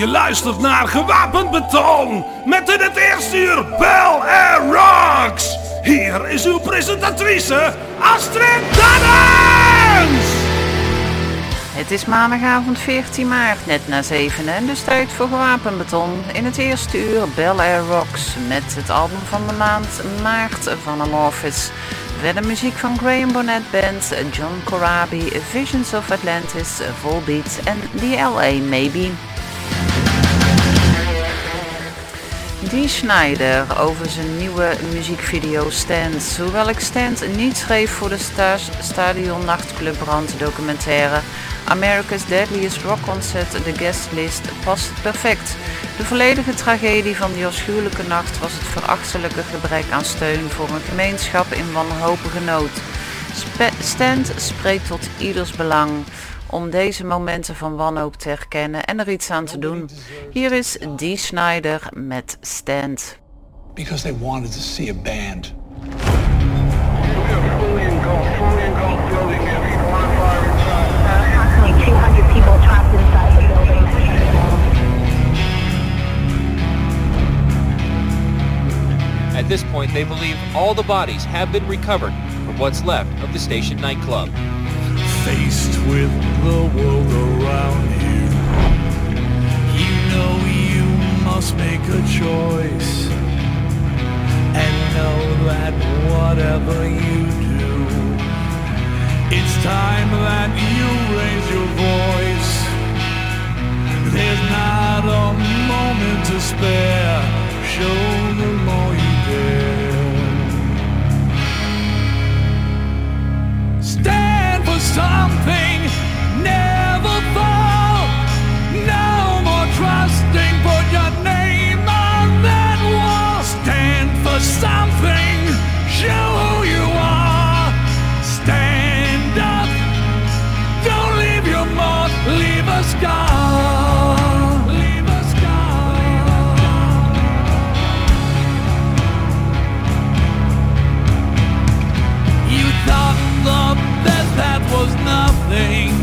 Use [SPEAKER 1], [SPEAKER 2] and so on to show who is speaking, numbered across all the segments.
[SPEAKER 1] Je luistert naar Gewapend Beton met in het eerste uur Bell Air Rocks. Hier is uw presentatrice Astrid Dannens.
[SPEAKER 2] Het is maandagavond 14 maart, net na 7 en dus tijd voor Gewapend Beton. In het eerste uur Bell Air Rocks met het album van de maand Maart van Amorphis. Verder muziek van Graham Bonnet Band, John Corabi, Visions of Atlantis, Volbeat en The L.A. Maybe. Die Schneider over zijn nieuwe muziekvideo Stand. Hoewel ik Stand niet schreef voor de sta Stadion Nachtclub Brand documentaire America's Deadliest Rock Concert, de guestlist, past het perfect. De volledige tragedie van die afschuwelijke nacht was het verachtelijke gebrek aan steun voor een gemeenschap in wanhopige nood. Stand spreekt tot ieders belang om deze momenten van wanhoop te herkennen en er iets aan te doen. Hier is Dee Snyder met Stand.
[SPEAKER 3] Because they wanted to see a band.
[SPEAKER 4] 200 people trapped inside the building.
[SPEAKER 5] At this point, they believe all the bodies have been recovered from what's left of the station nightclub.
[SPEAKER 6] Faced with the world around you, you know you must make a choice. And know that whatever you do, it's time that you raise your voice. There's not a moment to spare. Show them all you dare. Something, never fall. No more trusting, put your name on that wall. Stand for something, thing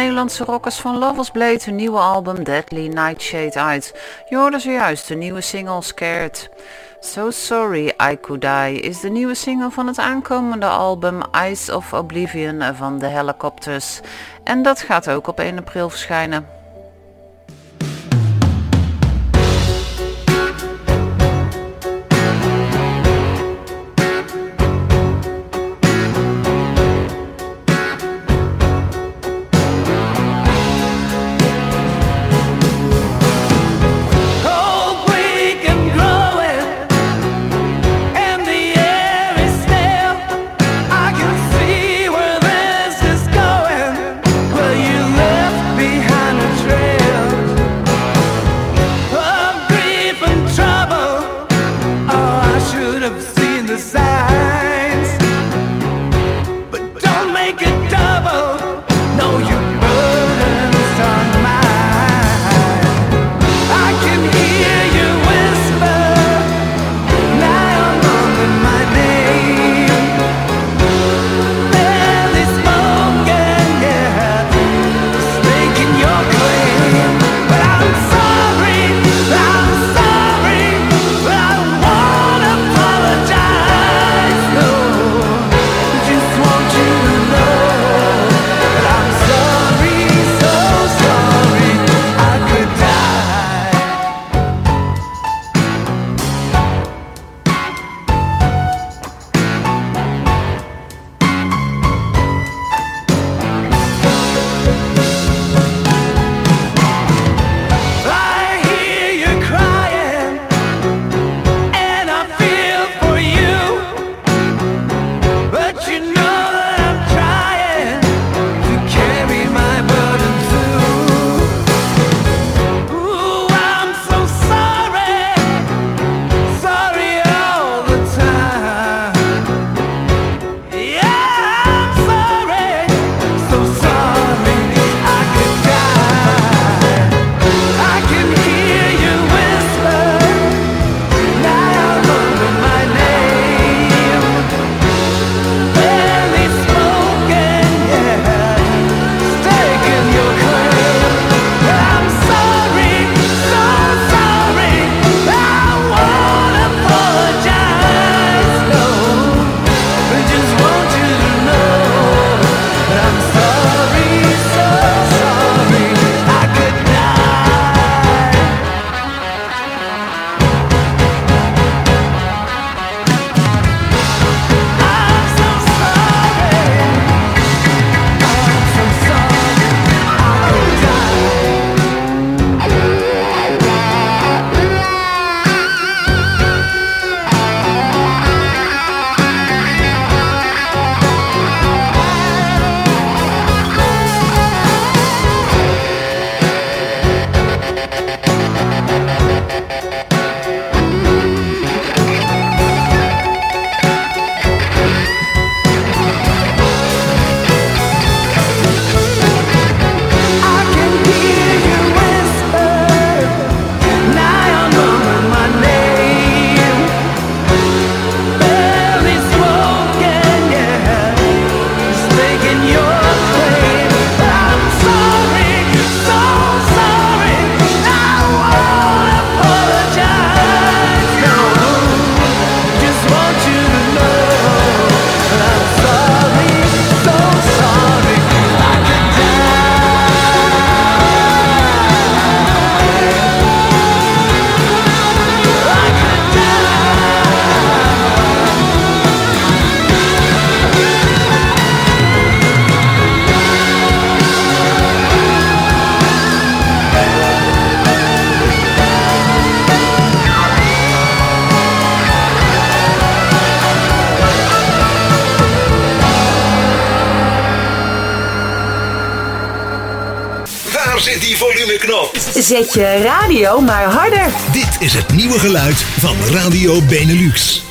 [SPEAKER 6] Nederlandse rockers van Lovers Blade hun nieuwe album Deadly Nightshade uit. Je hoorde zojuist de nieuwe single Scared. So Sorry I Could Die is de nieuwe single van het aankomende album Eyes of Oblivion van de Helicopters. En dat gaat ook op 1 april verschijnen.
[SPEAKER 7] Waar zit die volumeknop?
[SPEAKER 8] Zet je radio maar harder.
[SPEAKER 7] Dit is het nieuwe geluid van Radio Benelux.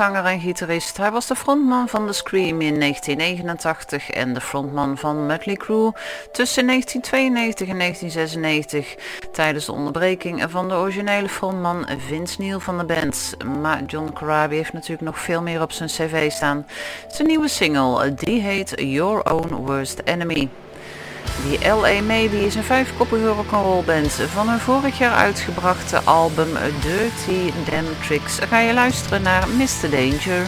[SPEAKER 2] Hardrockzanger en gitarist. Hij was de frontman van The Scream in 1989 en de frontman van Mötley Crüe tussen 1992 en 1996 tijdens de onderbreking van de originele frontman Vince Neil van de band. Maar John Corabi heeft natuurlijk nog veel meer op zijn cv staan. Zijn nieuwe single, die heet Your Own Worst Enemy. Die L.A. Maybe is een vijfkoppige rock'n'roll band. Van hun vorig jaar uitgebrachte album Dirty Damn Tricks ga je luisteren naar Mr. Danger.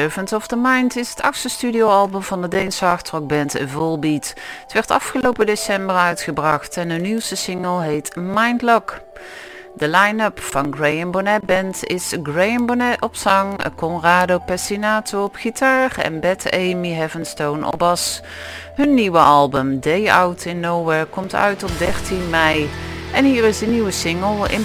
[SPEAKER 6] Servant of the Mind is het achtste studioalbum van de Deense hardrockband Volbeat. Het werd afgelopen december uitgebracht en hun nieuwste single heet Mindlock. De line-up van Graham Bonnet Band is Graham Bonnet op zang, Conrado Pessinato op gitaar en Beth Amy Heavenstone op bas. Hun nieuwe album Day Out in Nowhere komt uit op 13 mei. En hier is de nieuwe single in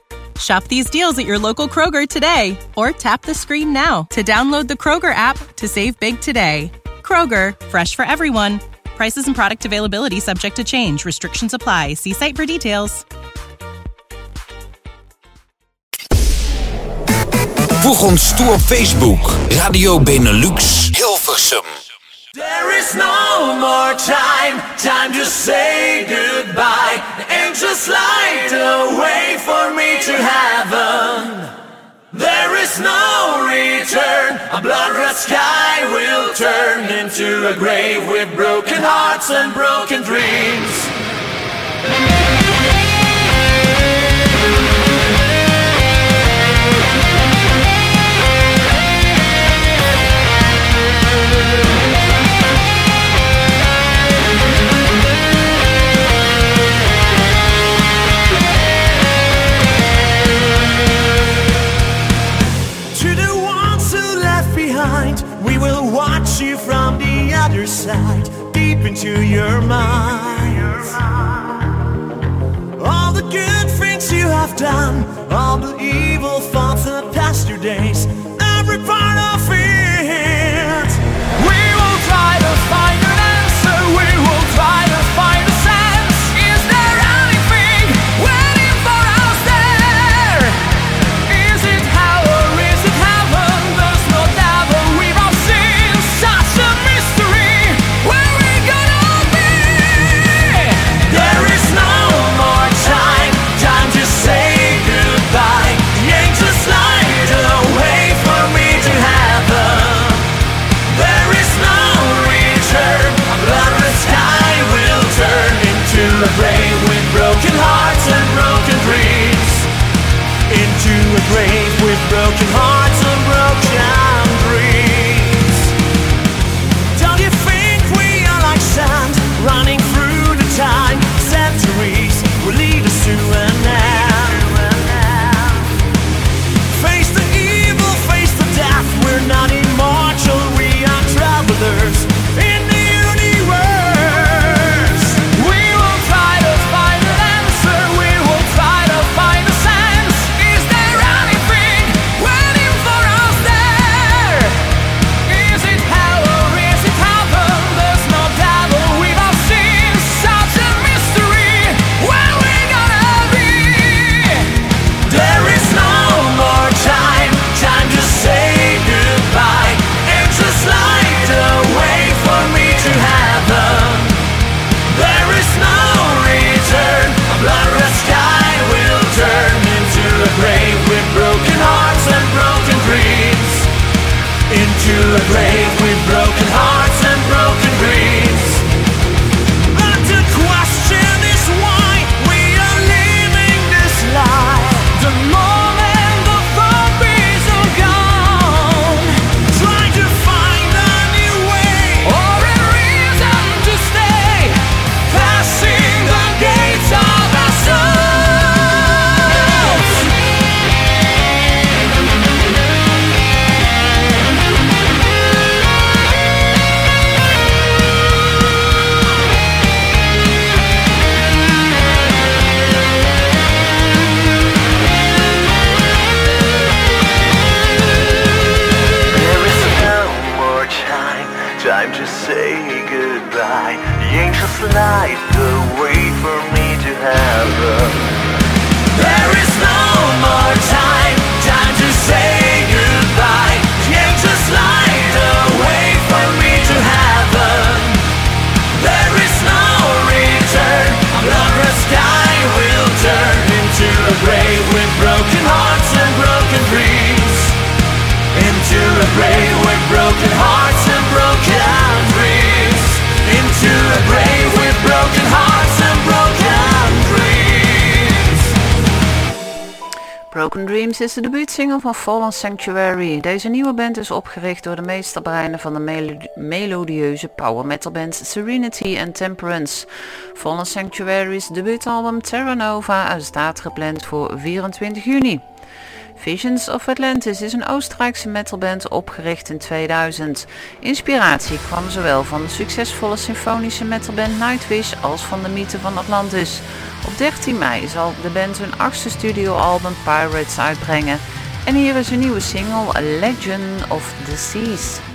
[SPEAKER 9] Shop these deals at your local Kroger today or tap the screen now to download the Kroger app to save big today. Kroger, fresh for everyone. Prices and product availability subject to change. Restrictions apply. See site for details.
[SPEAKER 10] Volg ons toe op Facebook. Radio Benelux Hilversum.
[SPEAKER 11] There is no more time, time to say goodbye. The angels light the way for me to heaven. There is no return, a blood red sky will turn into a grave with broken hearts and broken dreams. deep into your mind. All the good things you have done, all the
[SPEAKER 2] single van Fallen Sanctuary. Deze nieuwe band is opgericht door de meesterbreinen van de melodieuze power metal bands Serenity en Temperance. Fallen Sanctuary's debuutalbum Terra Nova staat gepland voor 24 juni. Visions of Atlantis is een Oostenrijkse metalband opgericht in 2000. Inspiratie kwam zowel van de succesvolle symfonische metalband Nightwish als van de mythe van Atlantis. Op 13 mei zal de band hun achtste studioalbum Pirates uitbrengen. En hier is een nieuwe single Legend of the Seas.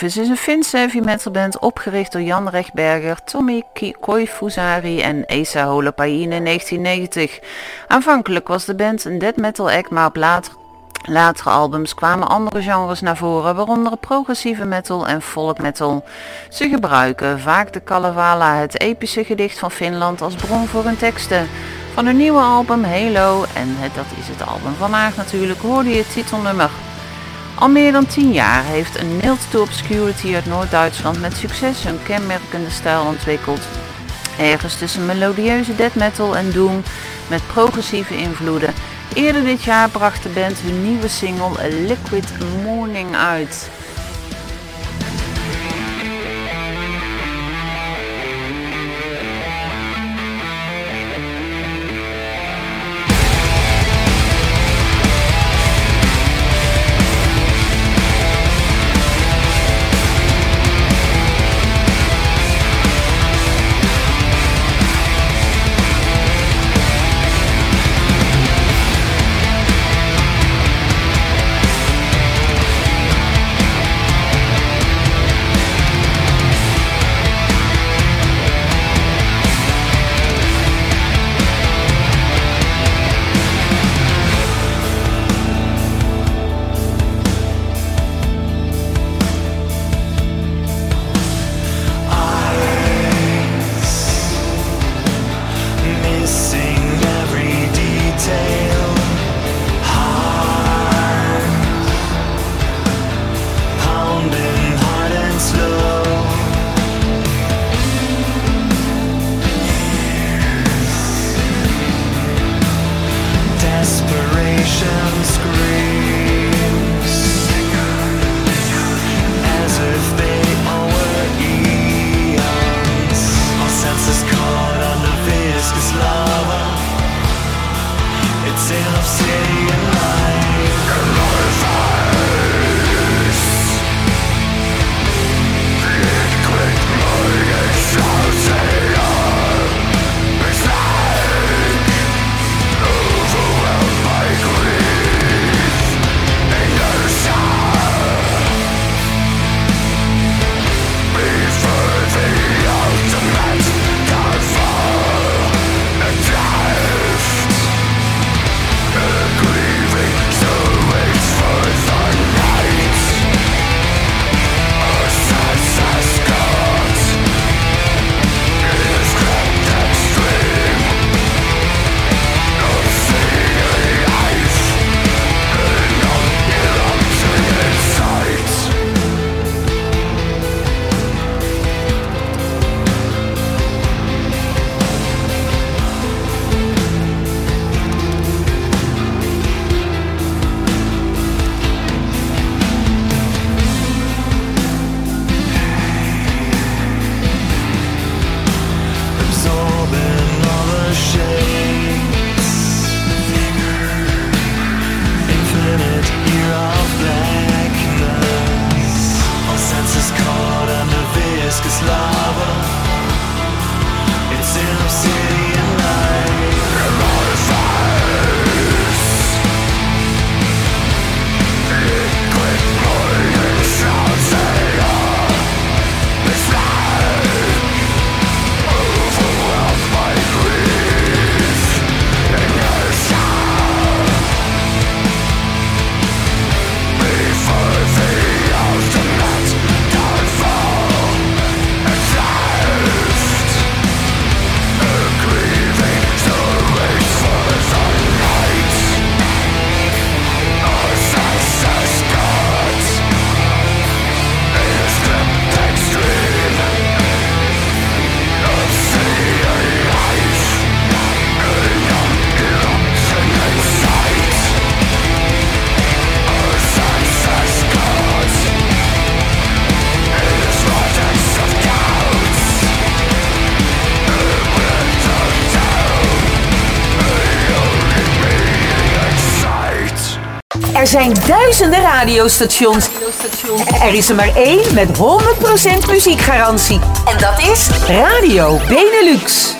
[SPEAKER 2] Amorphis is een Finse heavy metal band opgericht door Jan Rechtberger, Tommy Koifusari en Esa Holopainen in 1990. Aanvankelijk was de band een death metal act, maar op later, latere albums kwamen andere genres naar voren, waaronder progressieve metal en folk metal. Ze gebruiken vaak de Kalevala, het epische gedicht van Finland, als bron voor hun teksten. Van hun nieuwe album Halo, en dat is het album vandaag natuurlijk, hoorde je het titelnummer. Al meer dan 10 jaar heeft een Nailed to Obscurity uit Noord-Duitsland met succes een kenmerkende stijl ontwikkeld. Ergens tussen melodieuze death metal en doom met progressieve invloeden. Eerder dit jaar bracht de band hun nieuwe single Liquid Morning uit.
[SPEAKER 8] Er zijn duizenden radiostations. Er is er maar één met 100% muziekgarantie. En dat is Radio Benelux.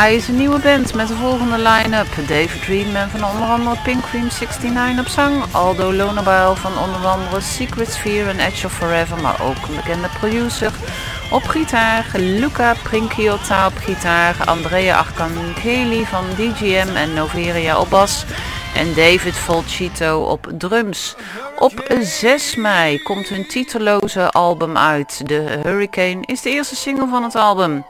[SPEAKER 2] Eye is een nieuwe band met de volgende line-up. David Reedman van onder andere Pink Cream 69 op zang. Aldo Lonabile van onder andere Secret Sphere en Edge of Forever, maar ook een bekende producer. Op gitaar Luca Prinkiotta op gitaar. Andrea Arcangeli van DGM en Noveria op bas. En David Volchito op drums. Op 6 mei komt hun titeloze album uit. The Hurricane is de eerste single van het album.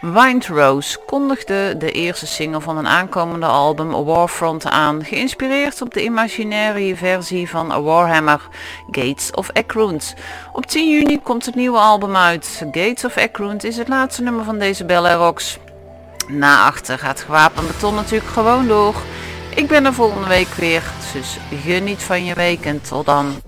[SPEAKER 2] Windrose kondigde de eerste single van een aankomende album Warfront aan, geïnspireerd op de imaginaire versie van Warhammer, Gates of Ekrund. Op 10 juni komt het nieuwe album uit. Gates of Ekrund is het laatste nummer van deze Belle Rocks. Na achter gaat gewapend beton natuurlijk gewoon door. Ik ben er volgende week weer, dus geniet van je week en tot dan.